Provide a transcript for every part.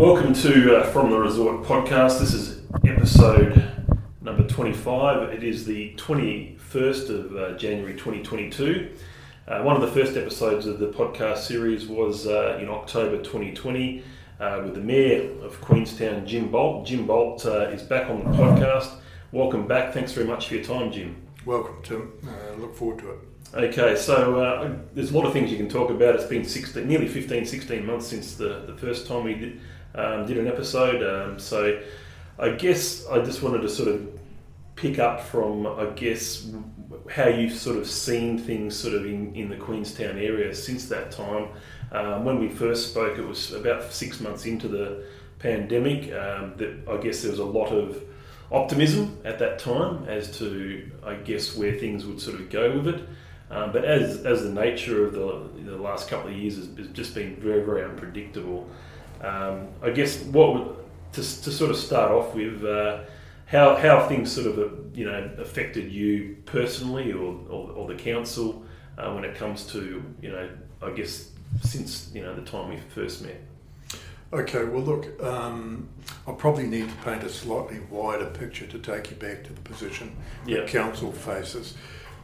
Welcome to uh, From the Resort podcast. This is episode number 25. It is the 21st of uh, January 2022. Uh, one of the first episodes of the podcast series was uh, in October 2020 uh, with the Mayor of Queenstown, Jim Boult. Jim Boult uh, is back on the podcast. Welcome back. Thanks very much for your time, Jim. Welcome, Tim. Look forward to it. Okay, so uh, there's a lot of things you can talk about. It's been 16, nearly 15, 16 months since the, the first time we did, um, did an episode. Um, so I guess I just wanted to sort of pick up from, I guess, how you've sort of seen things sort of in, in the Queenstown area since that time. Um, when we first spoke, it was about six months into the pandemic. Um, that I guess there was a lot of optimism at that time as to, I guess, where things would sort of go with it. Um, but as, as the nature of the, the last couple of years has, has just been very, very unpredictable, um, I guess what to, to sort of start off with, uh, how, how things sort of uh, you know affected you personally or, or, or the council uh, when it comes to you know I guess since you know the time we first met. Okay, well, look, um, I probably need to paint a slightly wider picture to take you back to the position that council faces.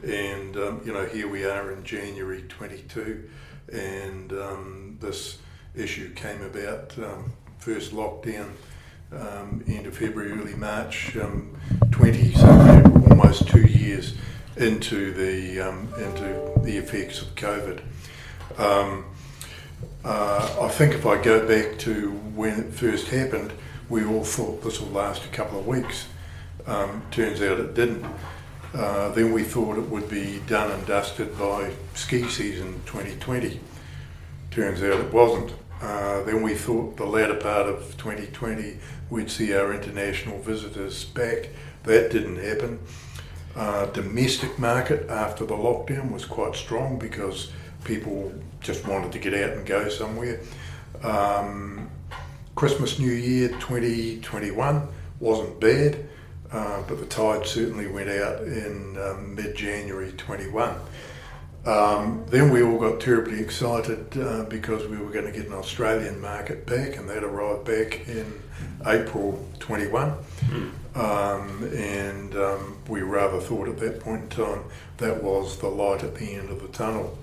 And, um, you know, here we are in January 22, and um, this issue came about um, first lockdown um, end of February, early March um, 20, so almost two years into the, um, into the effects of COVID. Um, uh, I think if I go back to when it first happened, we all thought this will last a couple of weeks. Um, turns out it didn't. Uh, then we thought it would be done and dusted by ski season 2020. Turns out it wasn't. Uh, then we thought the latter part of 2020 we'd see our international visitors back. That didn't happen. Uh, domestic market after the lockdown was quite strong because people just wanted to get out and go somewhere. Um, Christmas, New Year 2021 wasn't bad, uh, but the tide certainly went out in um, mid January 21. Um, then we all got terribly excited uh, because we were going to get an Australian market back, and that arrived back in April 21. Um, and um, we rather thought at that point in time that was the light at the end of the tunnel.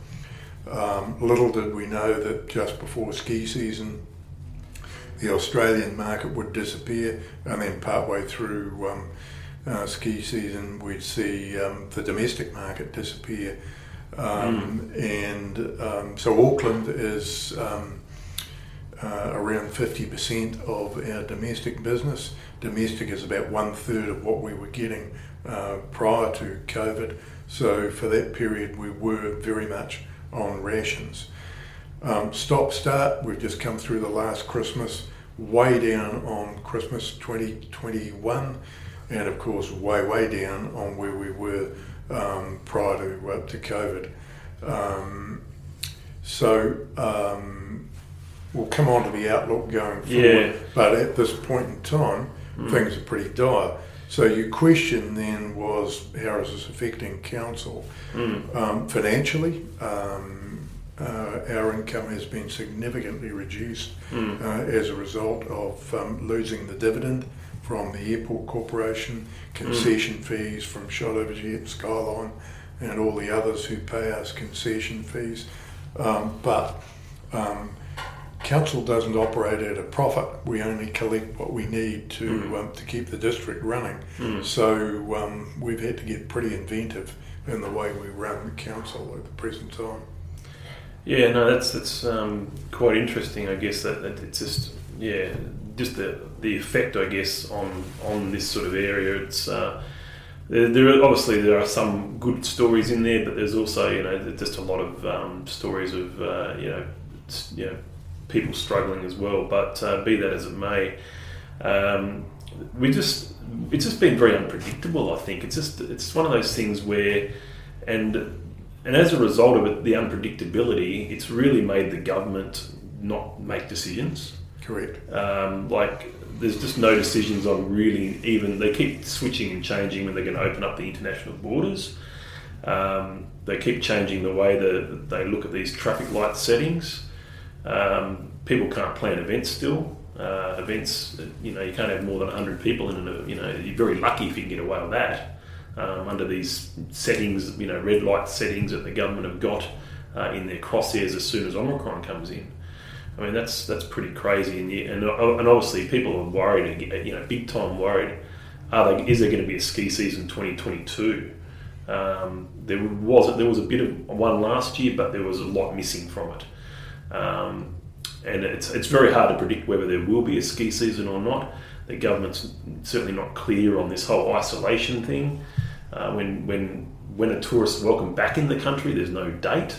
Um, little did we know that just before ski season, the Australian market would disappear, and then partway through um, uh, ski season, we'd see um, the domestic market disappear. Um, And um, so Auckland is um, uh, around 50% of our domestic business. Domestic is about one third of what we were getting uh, prior to COVID. So for that period, we were very much on rations. Um, stop start, we've just come through the last Christmas, way down on Christmas 2021, and of course, way, way down on where we were um, prior to, to COVID. Um, so um, we'll come on to the outlook going forward, Yeah. but at this point in time, things are pretty dire. So your question then was, how is this affecting council? Um, financially, um, uh, our income has been significantly reduced uh, as a result of um, losing the dividend from the airport corporation, concession fees from Shotover Jet, Skyline, and all the others who pay us concession fees. Um, but um, council doesn't operate at a profit. We only collect what we need to um, to keep the district running. So um, we've had to get pretty inventive in the way we run the council at the present time. Yeah, no, that's that's um, quite interesting. I guess that, that it's just yeah, just the the effect I guess on on this sort of area. It's uh, there, there are, obviously there are some good stories in there, but there's also you know just a lot of um, stories of uh, you know you know people struggling as well. But uh, be that as it may, um, we just it's just been very unpredictable. I think it's just it's one of those things where and and as a result of it, the unpredictability, it's really made the government not make decisions. Correct. Um, like there's just no decisions on really even they keep switching and changing when they're going to open up the international borders. Um, they keep changing the way that they look at these traffic light settings. Um, people can't plan events still. uh, events. You know, you can't have more than 100 people in it. You know, you're very lucky if you can get away with that um, under these settings, you know, red light settings that the government have got uh, in their crosshairs as soon as Omicron comes in. I mean, that's that's pretty crazy, and and, uh, and obviously people are worried, you know, big time worried. Are they, is there going to be a ski season 2022? Um, there was there was a bit of one last year, but there was a lot missing from it. Um, and it's, it's very hard to predict whether there will be a ski season or not. The government's certainly not clear on this whole isolation thing. Uh, when when when a tourist welcome back in the country, there's no date.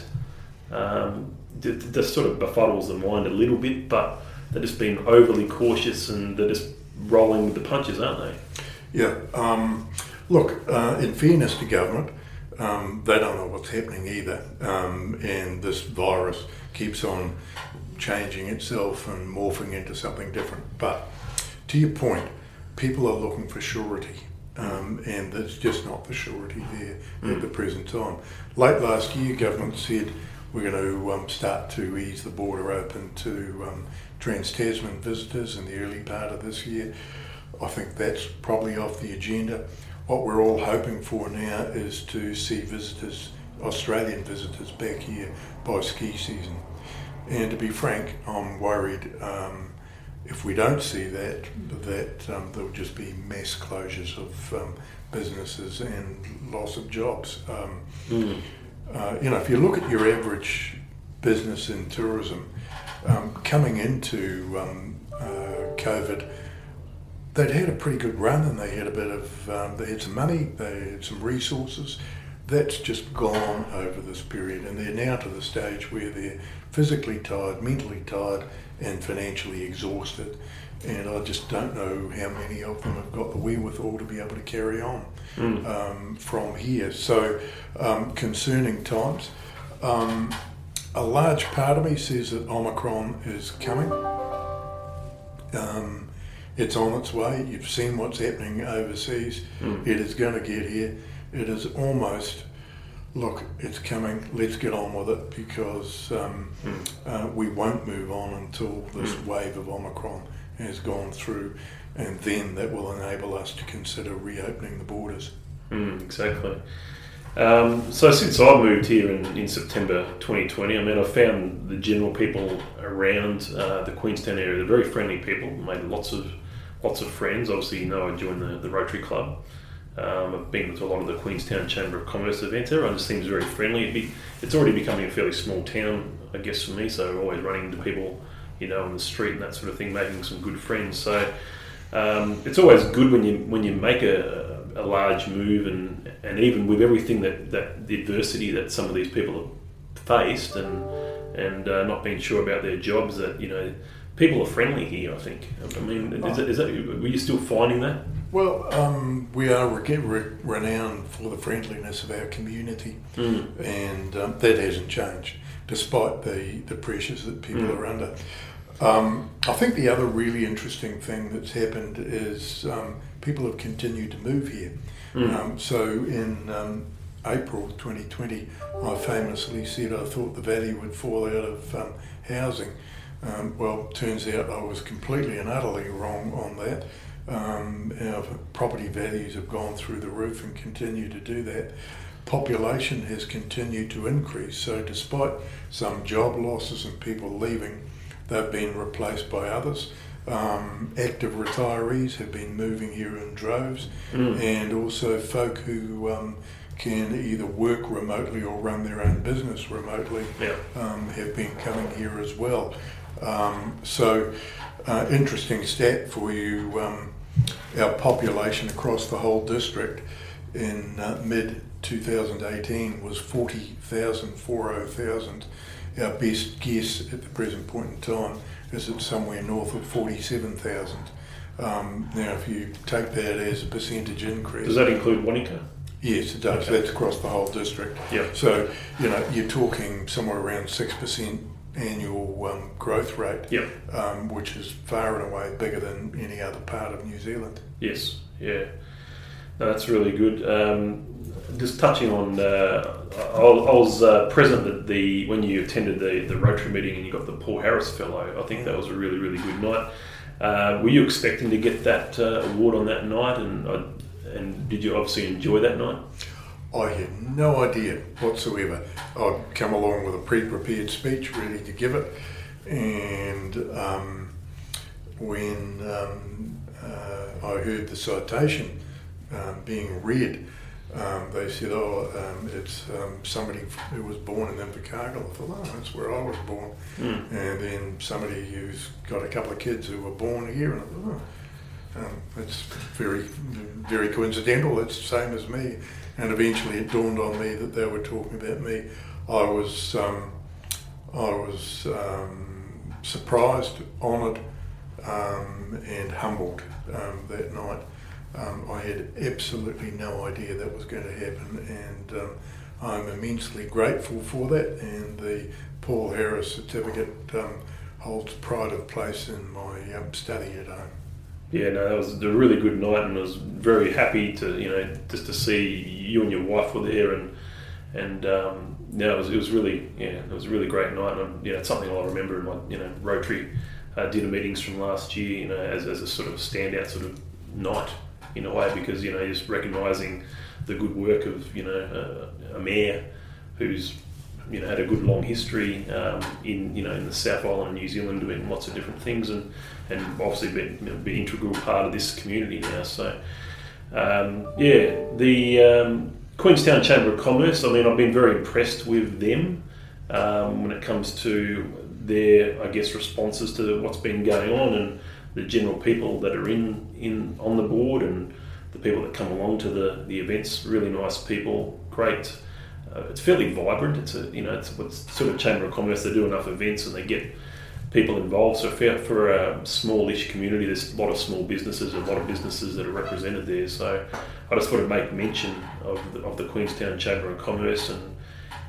Um, this sort of befuddles the mind a little bit, but they're just being overly cautious and they're just rolling with the punches, aren't they? Yeah. Um, look, uh, in fairness to government, um, they don't know what's happening either, um, and this virus keeps on changing itself and morphing into something different. But to your point, people are looking for surety. Um, and there's just not the surety there mm. at the present time. Late last year, government said we're going to um, start to ease the border open to um, Trans Tasman visitors in the early part of this year. I think that's probably off the agenda. What we're all hoping for now is to see visitors, Australian visitors, back here by ski season. And to be frank, I'm worried um, if we don't see that, that um, there'll just be mass closures of um, businesses and loss of jobs. Mm. Uh, you know, if you look at your average business in tourism, um, coming into um, uh, COVID, they'd had a pretty good run and they had a bit of, um, they had some money, they had some resources. That's just gone over this period, and they're now to the stage where they're physically tired, mentally tired, and financially exhausted. And I just don't know how many of them have got the wherewithal to be able to carry on mm. um, from here. So, um, concerning times. Um, a large part of me says that Omicron is coming. Um, it's on its way. You've seen what's happening overseas. Mm. It is going to get here. It is almost look, it's coming, let's get on with it because um, mm. uh, we won't move on until this mm. wave of Omicron has gone through, and then that will enable us to consider reopening the borders. Mm, exactly. Um, so since I moved here in, in September 2020, I mean, I found the general people around uh, the Queenstown area, they're very friendly people, made lots of lots of friends. Obviously, you know, I joined the, the Rotary Club. Um, I've been to a lot of the Queenstown Chamber of Commerce events. Everyone just seems very friendly. Be, it's already becoming a fairly small town, I guess, for me. So always running into people, you know, on the street and that sort of thing, making some good friends. So um, it's always good when you when you make a, a large move, and and even with everything that, that the adversity that some of these people have faced, and and uh, not being sure about their jobs, that you know people are friendly here. I think. I mean, is, it, is that were you still finding that? Well, um, we are re- re- renowned for the friendliness of our community, mm. and um, that hasn't changed despite the, the pressures that people mm. are under. Um, I think the other really interesting thing that's happened is um, people have continued to move here. Mm. so in um, April 2020, I famously said I thought the valley would fall out of um, housing. well, turns out I was completely and utterly wrong on that. Um, our property values have gone through the roof and continue to do that. Population has continued to increase, so despite some job losses and people leaving, they've been replaced by others. Um, active retirees have been moving here in droves, mm. and also folk who um, can either work remotely or run their own business remotely yeah. um, have been coming here as well. Um, so, uh, interesting stat for you um, our population across the whole district in uh, mid 2018 was 40,000, 40,000. Our best guess at the present point in time is it's somewhere north of 47,000. Um, now, if you take that as a percentage increase. Does that include Wanaka? Yes, it does. Okay. That's across the whole district. Yeah. So, you know, you're talking somewhere around 6% annual um, growth rate, yep. um, which is far and away bigger than any other part of New Zealand. Yes, yeah, no, that's really good. Um, just touching on, uh, I, was uh, present at the when you attended the, the Rotary meeting and you got the Paul Harris Fellow. I think that was a really really good night. Uh, were you expecting to get that uh, award on that night, and uh, and did you obviously enjoy that night? I had no idea whatsoever. I'd come along with a pre-prepared speech ready to give it, and um, when um, uh, I heard the citation um, being read, um, they said, "Oh, um, it's um, somebody who was born in Invercargill." I thought, "Oh, that's where I was born." Mm. And then somebody who's got a couple of kids who were born here, and I thought, "Oh, um, it's very, very coincidental. It's the same as me." And eventually, it dawned on me that they were talking about me. I was, um, I was um, surprised, honoured, um, and humbled um, that night. Um, I had absolutely no idea that was going to happen, and um, I'm immensely grateful for that. And the Paul Harris certificate holds pride of place in my study at home. Yeah, no, that was a really good night, and I was very happy to you know just to see you and your wife were there, and and um, yeah, it was, it was really yeah, it was a really great night, and you know, it's something I'll remember in my you know Rotary uh, dinner meetings from last year, you know, as, as a sort of standout sort of night in a way, because you know just recognising the good work of you know a, a mayor who's you know had a good long history um, in you know in the South Island of New Zealand doing lots of different things and and obviously been you know, be integral part of this community now. So um, yeah, the um, Queenstown Chamber of Commerce. I mean, I've been very impressed with them um, when it comes to their I guess responses to what's been going on and the general people that are in in on the board and the people that come along to the the events. Really nice people, great uh, it's fairly vibrant. It's a you know it's, sort of chamber of commerce. They do enough events and they get people involved. So for, for a smallish community, there's a lot of small businesses, a lot of businesses that are represented there. So I just want to make mention of the, of the Queenstown Chamber of Commerce and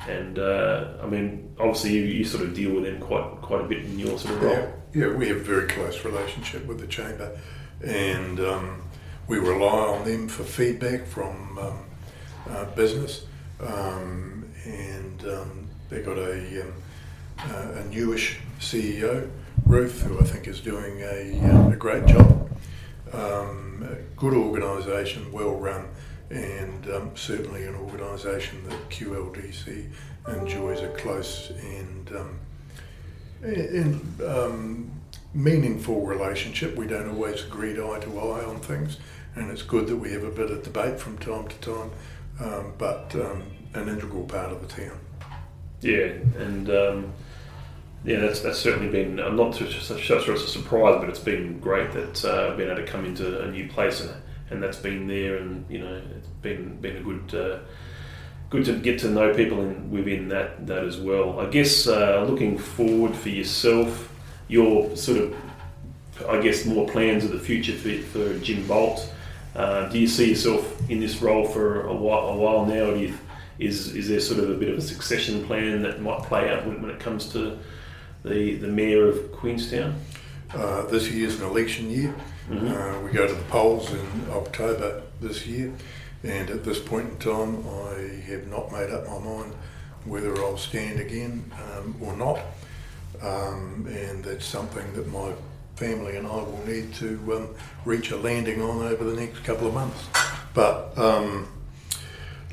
and uh, I mean obviously you, you sort of deal with them quite quite a bit in your sort of role. Yeah, yeah we have a very close relationship with the chamber, and um, we rely on them for feedback from um, uh, business um, and um, they got a, um, a newish CEO, Ruth, who I think is doing a, uh, a great job. Um, a good organisation, well run, and um, certainly an organisation that QLDC enjoys a close and and meaningful relationship. We don't always agree eye to eye on things, and it's good that we have a bit of debate from time to time um, but um, an integral part of the town. Yeah, and um, yeah, that's that's certainly been uh, not such, such, such a surprise, but it's been great that uh, I've been able to come into a new place and and that's been there, and you know, it's been been a good. Uh, good to get to know people in, within that that as well. I guess uh, looking forward for yourself, your sort of, I guess, more plans of the future for, for Jim Boult. Uh, do you see yourself in this role for a while, a while now? Do you, is is there sort of a bit of a succession plan that might play out when, when it comes to the the mayor of Queenstown? Uh, this year's an election year. Mm-hmm. Uh, we go to the polls in October this year, and at this point in time, I have not made up my mind whether I'll stand again um, or not. Um, and that's something that my family and I will need to um, reach a landing on over the next couple of months. But um,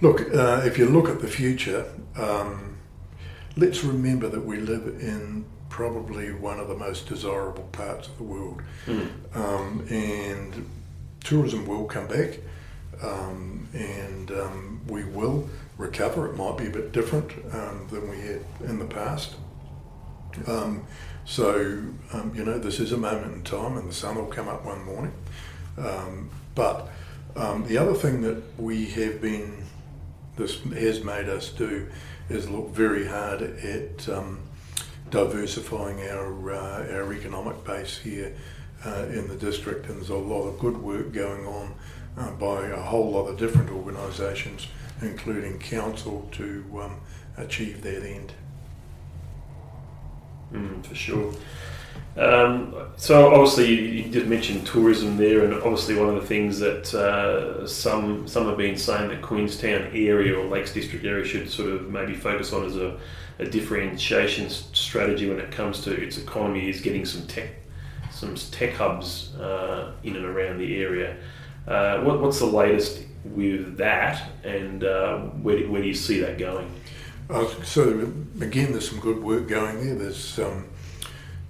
look, uh, if you look at the future, um, let's remember that we live in probably one of the most desirable parts of the world, mm. and tourism will come back. Um, and um, we will recover. It might be a bit different than we had in the past. So, um, you know, this is a moment in time and the sun will come up one morning. Um, but um, the other thing that we have been, this has made us do, is look very hard at um, diversifying our, uh, our economic base here uh, in the district. And there's a lot of good work going on uh, by a whole lot of different organisations, including council, to um, achieve that end. Mm, for sure. Um, so obviously you, did mention tourism there, and obviously one of the things that uh, some some have been saying that Queenstown area or Lakes District area should sort of maybe focus on as a, a differentiation strategy when it comes to its economy is getting some tech some tech hubs uh, in and around the area. Uh, what, what's the latest with that, and uh, where, where do you see that going? Uh, so again, there's some good work going there. There's um,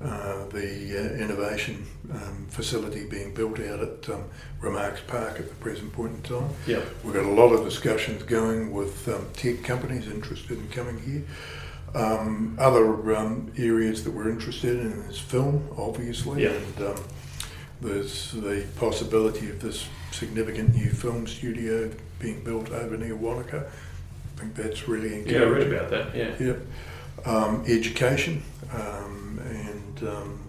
uh, the uh, innovation um, facility being built out at um, Remarks Park at the present point in time. Yeah. We've got a lot of discussions going with um, tech companies interested in coming here. Um, other um, areas that we're interested in is film, obviously, Yeah. and um, there's the possibility of this significant new film studio being built over near Wanaka. Think that's really encouraging. Yeah, I read about that. Yeah. Yep. Um, education, um, and um,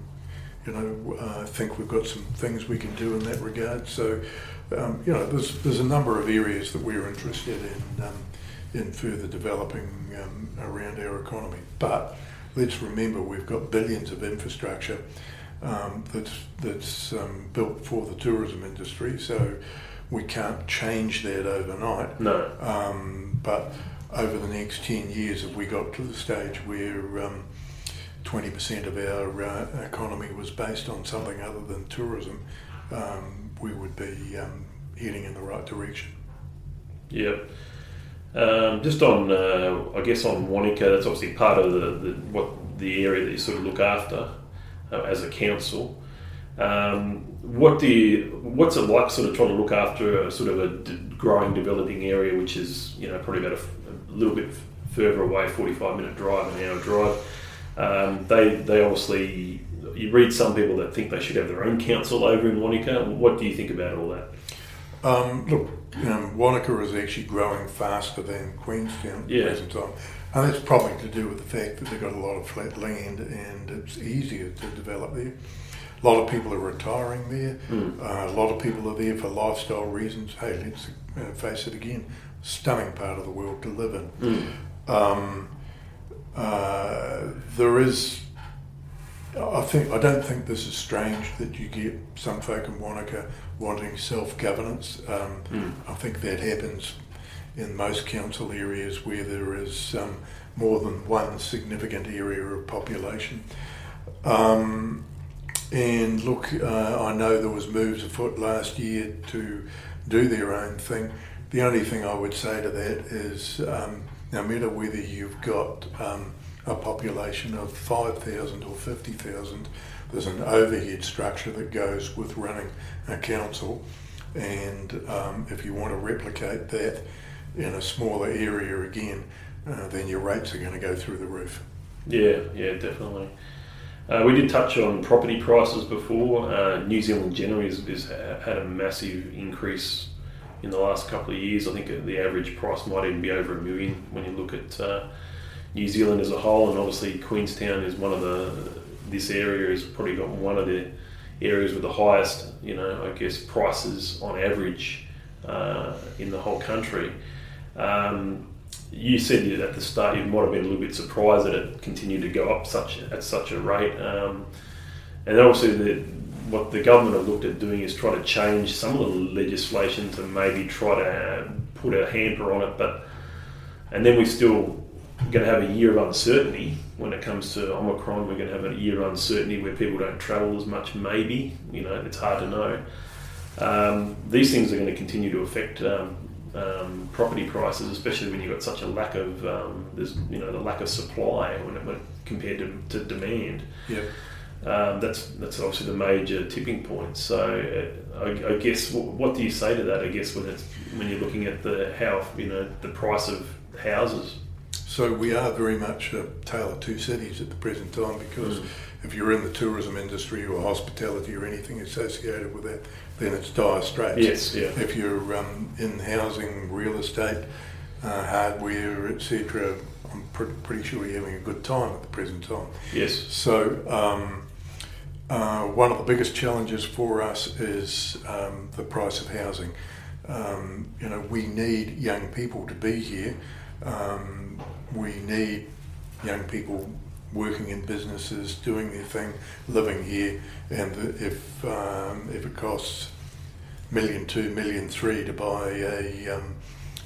you know, I think we've got some things we can do in that regard. So, um, you know, there's there's a number of areas that we're interested in um, in further developing um, around our economy. But let's remember we've got billions of infrastructure um, that's that's um, built for the tourism industry. So we can't change that overnight. No. Um, but over the next 10 years, if we got to the stage where um, 20% of our uh, economy was based on something other than tourism, um, we would be um, heading in the right direction. Yeah. Um, just on, uh, I guess on Wanaka, that's obviously part of the, the what the area that you sort of look after uh, as a council. Um, what do you, what's it like, sort of trying to look after a sort of a d- growing, developing area, which is you know probably about a, f- a little bit further away, forty-five minute drive, an hour drive. Um, they they obviously you read some people that think they should have their own council over in Wanaka. What do you think about all that? Um, look, um, Wanaka is actually growing faster than Queenstown at the Yeah. present time. And that's probably to do with the fact that they've got a lot of flat land and it's easier to develop there. A lot of people are retiring there. Mm. Uh, a lot of people are there for lifestyle reasons. Hey, let's uh, face it again, stunning part of the world to live in. Mm. Um, uh, there is, I think, I don't think this is strange that you get some folk in Wanaka wanting self-governance. Um, Mm. I think that happens in most council areas where there is um, more than one significant area of population. Um, and look, uh, I know there was moves afoot last year to do their own thing. The only thing I would say to that is, um, no matter whether you've got um, a population of 5,000 or 50,000, there's an overhead structure that goes with running a council. And um, if you want to replicate that in a smaller area again, uh, then your rates are going to go through the roof. Yeah, yeah, definitely. Uh, we did touch on property prices before. Uh, New Zealand generally has, had a massive increase in the last couple of years. I think the average price might even be over a million when you look at uh, New Zealand as a whole, and obviously Queenstown is one of the. This area has probably got one of the areas with the highest, you know, I guess prices on average uh, in the whole country. Um, you said at the start you might have been a little bit surprised that it continued to go up such at such a rate, um, and obviously the, what the government have looked at doing is try to change some of the legislation to maybe try to uh, put a hamper on it, but and then we still going to have a year of uncertainty when it comes to Omicron. We're going to have a year of uncertainty where people don't travel as much. Maybe you know it's hard to know. Um, these things are going to continue to affect um, um, property prices, especially when you've got such a lack of um, there's you know the lack of supply when, it, when compared to, to demand. Yep. Um, that's that's obviously the major tipping point. So uh, I, I guess what, what do you say to that? I guess when it's when you're looking at the how you know the price of houses. So we are very much a tale of two cities at the present time because Mm. if you're in the tourism industry or hospitality or anything associated with that, then it's dire straits. Yes, yeah, If you're um, in housing, real estate, uh, hardware, etc., I'm pre- pretty sure you're having a good time at the present time. yes, So, um, uh, one of the biggest challenges for us is um, the price of housing. Um, you know, we need young people to be here. Um, we need young people working in businesses, doing their thing, living here. And if um, if it costs million two, million three to buy a um,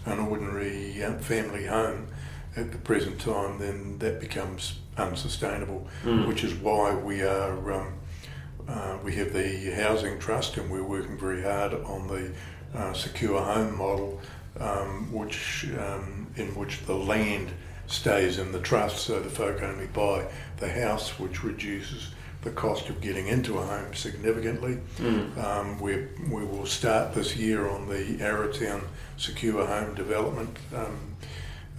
an ordinary uh, family home at the present time, then that becomes unsustainable Mm. which is why we are um, uh, we have the housing trust, and we're working very hard on the uh, secure home model, um, which um, in which the land stays in the trust, so the folk only buy the house, which reduces the cost of getting into a home significantly. Mm. Um, we we will start this year on the Arrowtown secure home development um,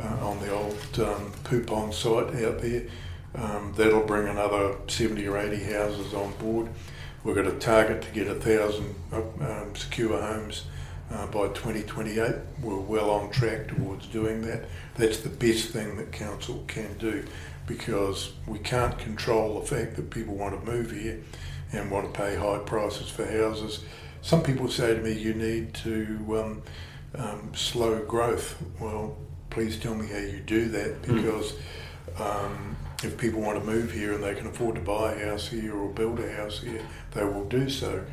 uh, on the old um, Poupon site out there. Um, that'll bring another 70 or 80 houses on board. We've got a target to get a thousand um, secure homes uh, by 2028. We're well on track towards doing that. That's the best thing that council can do because we can't control the fact that people want to move here and want to pay high prices for houses. Some people say to me, you need to um, um, slow growth. Well, please tell me how you do that because um, if people want to move here and they can afford to buy a house here or build a house here, they will do so.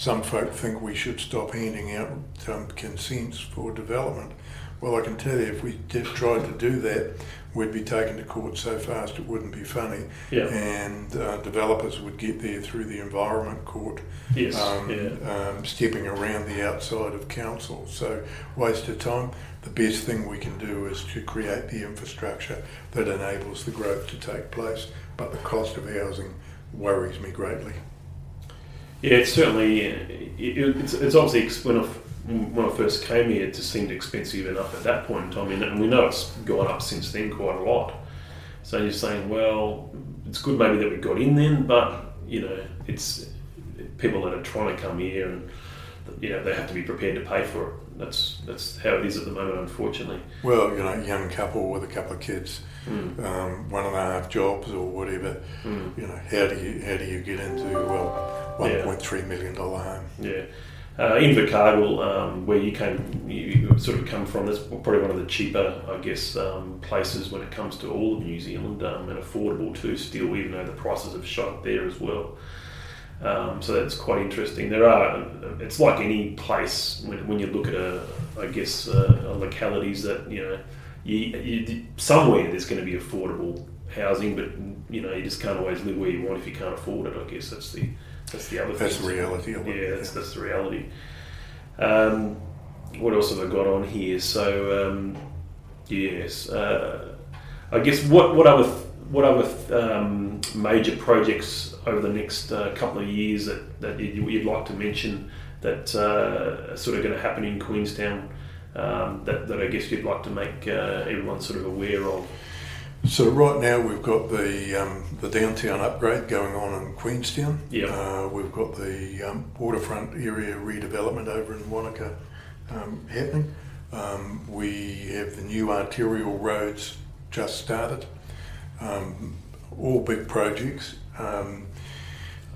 Some folk think we should stop handing out um, consents for development. Well, I can tell you, if we did, tried to do that, we'd be taken to court so fast it wouldn't be funny. Yeah. And uh, developers would get there through the Environment Court, Yes. um, yeah. um, stepping around the outside of council. So, waste of time. The best thing we can do is to create the infrastructure that enables the growth to take place. But the cost of housing worries me greatly. Yeah, it's certainly it, it's, it's obviously when I, when I first came here, it just seemed expensive enough at that point in time, and- we know it's gone up since then quite a lot. So you're saying, well, it's good maybe that we got in then, but you know, it's people that are trying to come here, and you know, they have to be prepared to pay for it. That's that's how it is at the moment, unfortunately. Well, you know, young couple with a couple of kids, Mm. um, one and a half jobs or whatever. Mm. You know, how do you how do you get into well, one Yeah. point three million dollar home? Yeah. Uh, Invercargill, um, where you came, you, you sort of come from, that's probably one of the cheaper, I guess, um, places when it comes to all of New Zealand, um, and affordable too. Still, even though the prices have shot up there as well. Um, so that's quite interesting. There are, it's like any place when, when you look at a, I guess, uh, localities that you know, you, you, somewhere there's going to be affordable housing, but you know, you just can't always live where you want if you can't afford it. I guess that's the that's the other That's thing. the reality of it. Yeah, that's, that's the reality. Um, what else have I got on here? So, um, yes, uh, I guess what what other what other um, major projects over the next uh, couple of years that, that you'd, you'd like to mention that uh, are sort of going to happen in Queenstown um, that, that I guess you'd like to make uh, everyone sort of aware of? So right now we've got the um, the downtown upgrade going on in Queenstown. Yeah. Uh, we've got the um, waterfront area redevelopment over in Wanaka um, happening. Um, we have the new arterial roads just started. Um, all big projects. Um,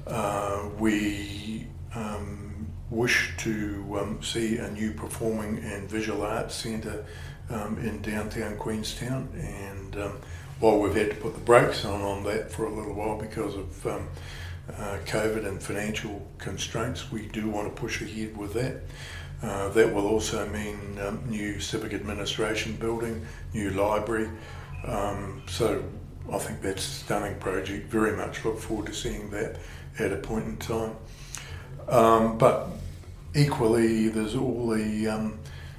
uh, we um, wish to um, see a new performing and visual arts centre um, in downtown Queenstown, and um, while we've had to put the brakes on on that for a little while because of um, uh, COVID and financial constraints, we do want to push ahead with that. Uh, that will also mean um, new civic administration building, new library. Um, so I think that's a stunning project. Very much look forward to seeing that at a point in time. Um, but equally, there's all the um,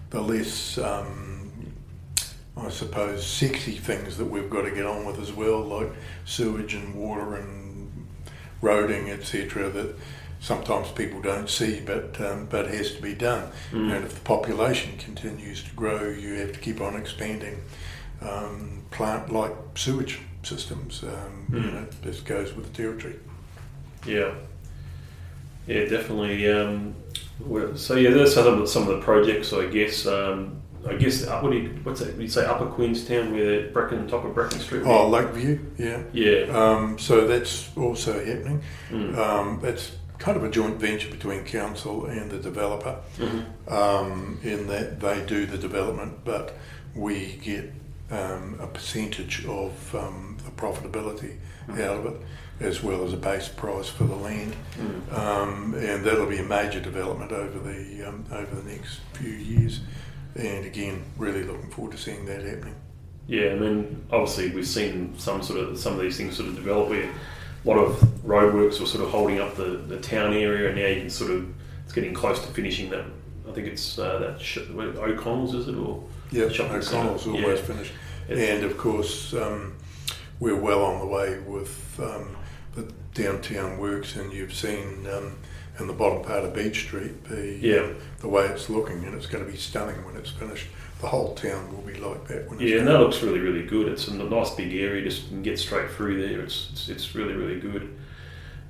the less, um, I suppose, sexy things that we've got to get on with as well, like sewage and water and roading, etc. That sometimes people don't see, but um, but has to be done. Mm. And if the population continues to grow, you have to keep on expanding um, plant-like sewage systems. Um, You Mm. know, this goes with the territory. Yeah, yeah, definitely. Um, so yeah, those are some of the, some of the projects. I guess. Um, I guess uh, what do you what's that? You say Upper Queenstown, where Brecon, top of Brecon Street. Oh, Lakeview, yeah. yeah. Um, so that's also happening. Mm. Um, it's kind of a joint venture between council and the developer, Mhm. um, in that they do the development, but we get um, a percentage of um, the profitability Mhm. out of it, as well as a base price for the land. Mm. Um, and that'll be a major development over the um, over the next few years. And again, really looking forward to seeing that happening. Yeah, I mean, obviously we've seen some sort of some of these things sort of develop where a lot of roadworks were sort of holding up the, the town area, and now you can sort of it's getting close to finishing that. I think it's uh, that sh- O'Connell's, is it or Yeah, O'Connell's almost Yeah. finished. It's- And of course, um, we're well on the way with um, the downtown works, and you've seen um, in the bottom part of Beach Street the Yeah. the way it's looking, and it's going to be stunning when it's finished. The whole town will be like that when it's Yeah, and that looks really, really good. It's a nice big area. Just can get straight through there. It's it's, it's really, really good.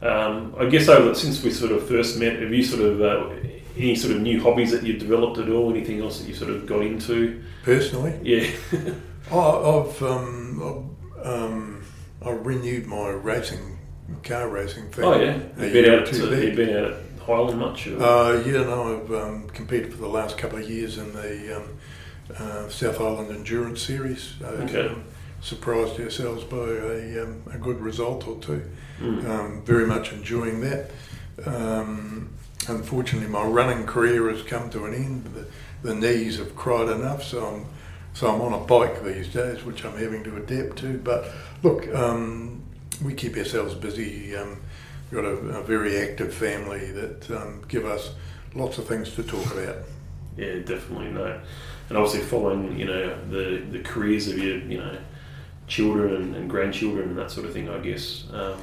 Um, I guess over since we sort of first met, have you sort of uh, any sort of new hobbies that you've developed at all? Anything else that you've sort of got into? Personally, Yeah, I- I've um, I've, um, I renewed my racing car racing thing. oh yeah. been out. back. you've been out at Highland much? Or? Uh, yeah, no, I've um, competed for the last couple of years in the um, uh, South Island Endurance Series. Uh, Okay. um, surprised ourselves by a, um, a good result or two. Mm. Um, very much enjoying that. Um, unfortunately, my running career has come to an end. The, the knees have cried enough, so I'm so I'm on a bike these days, which I'm having to adapt to. But look, um, we keep ourselves busy. Um, we've got a, a very active family that um, give us lots of things to talk about. Yeah, definitely no. And obviously following, you know, the, the careers of your, you know, children and, and grandchildren and that sort of thing, I guess. Um,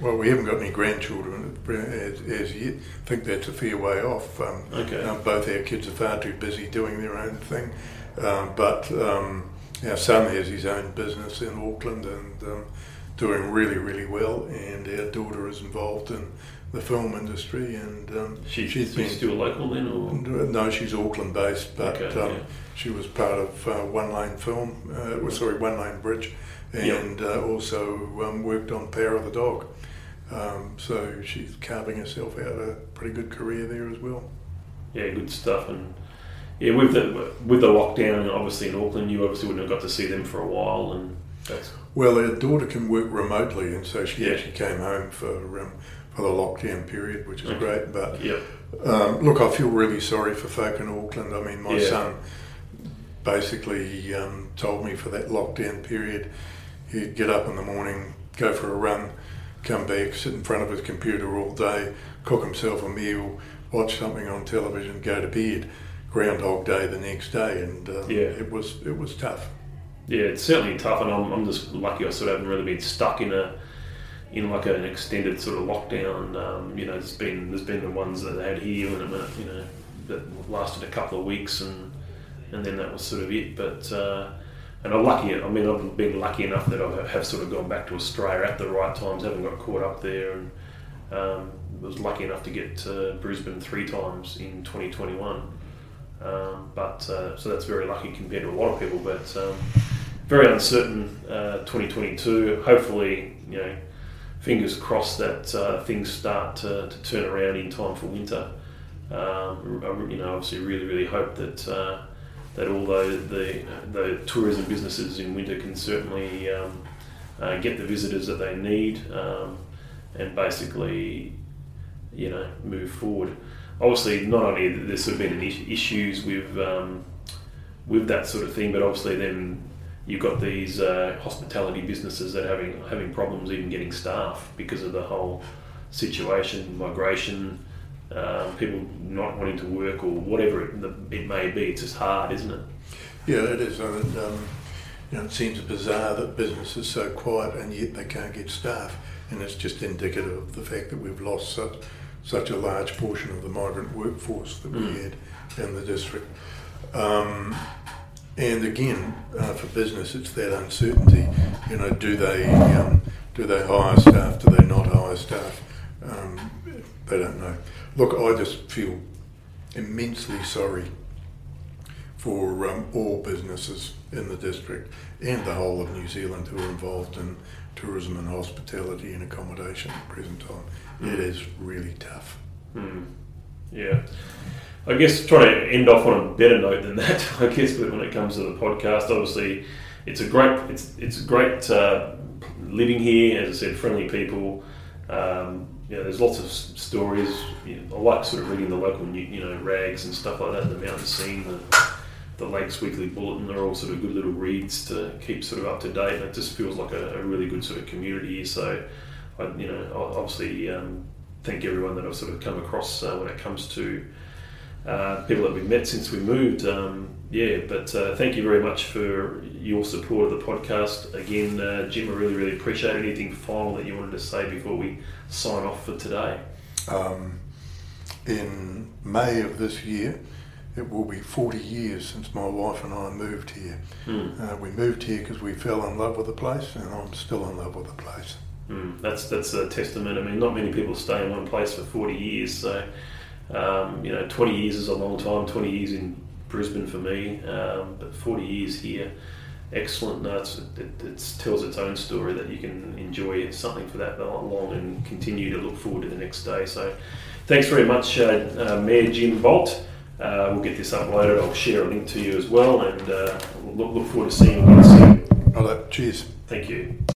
Well, we haven't got any grandchildren as, as yet. I think that's a fair way off. Um, okay. Um, both our kids are far too busy doing their own thing. Um, but um, our son has his own business in Auckland and um, doing really, really well. And our daughter is involved in the film industry. And um, She, she's she's been. still local then, or No, she's Auckland based, but Okay, um, yeah. she was part of uh, One Lane Film, uh, well, sorry, One Lane Bridge, Yep. and uh, also um, worked on Power of the Dog. Um, so she's carving herself out a pretty good career there as well. yeah, good stuff. And yeah, with the with the lockdown, obviously in Auckland, you obviously wouldn't have got to see them for a while, and that's Well, our daughter can work remotely, and so she Yeah. actually came home for um, for the lockdown period, which is Okay. great. But yeah, um, look, I feel really sorry for folk in Auckland. I mean, my Yeah. son basically um, told me for that lockdown period, he'd get up in the morning, go for a run, come back, sit in front of his computer all day, cook himself a meal, watch something on television, go to bed. Groundhog Day the next day, and um, Yeah. it was it was tough. Yeah, it's certainly tough. And I'm, I'm just lucky I sort of haven't really been stuck in a in like an extended sort of lockdown. Um, you know, there's been there's been the ones that they had here, you know, that lasted a couple of weeks, and and then that was sort of it. But uh, and I'm lucky. I mean, I've been lucky enough that I have sort of gone back to Australia at the right times. Haven't got caught up there, and um, was lucky enough to get to Brisbane three times in 2021. Um, but uh, so that's very lucky compared to a lot of people. But um, very uncertain uh, 2022. Hopefully, you know, fingers crossed that uh, things start to, to turn around in time for winter. Um, I- you know, obviously, really, really hope that uh, that all the, the the tourism businesses in winter can certainly um, uh, get the visitors that they need um, and basically, you know, move forward. Obviously, not only there's sort of been issues with um, with that sort of thing, but obviously then you've got these uh, hospitality businesses that are having having problems even getting staff because of the whole situation, migration, um, people not wanting to work or whatever it, it may be. It's just hard, isn't it? Yeah, it is. And, um, you know, it seems bizarre that business is so quiet and yet they can't get staff. And it's just indicative of the fact that we've lost such, such a large portion of the migrant workforce that we Mm. had in the district. Um, and again, uh, for business, it's that uncertainty. You know, do they um, do they hire staff? Do they not hire staff? Um, they don't know. Look, I just feel immensely sorry for um, all businesses in the district and the whole of New Zealand who are involved in tourism and hospitality and accommodation at the present time. It is really tough. Hmm. Yeah. I guess trying to end off on a better note than that. I guess, but when it comes to the podcast, obviously, it's a great it's it's great uh, living here. As I said, friendly people. Um, you know, there's lots of stories. You know, I like sort of reading the local, you know, rags and stuff like that. The mountain scene, the, the Lakes Weekly Bulletin. They're all sort of good little reads to keep sort of up to date. And it just feels like a, a really good sort of community. So I, you know, obviously um, thank everyone that I've sort of come across uh, when it comes to uh, people that we've met since we moved. Um, yeah, but uh, thank you very much for your support of the podcast. Again, uh, Jim, I really, really appreciate. Anything final that you wanted to say before we sign off for today? Um, in May of this year, it will be 40 years since my wife and I moved here. Mm. Uh, we moved here because we fell in love with the place, and I'm still in love with the place. Mm. That's that's a testament. I mean, not many people stay in one place for 40 years, so um, you know, 20 years is a long time. 20 years in Brisbane for me, um, but 40 years here, excellent. No, it, it, tells its own story that you can enjoy something for that long and continue to look forward to the next day. So, thanks very much, uh, uh, Mayor Jim Boult. Uh, we'll get this uploaded. I'll share a link to you as well, and uh, look, look forward to seeing you again soon. All right, cheers. Thank you.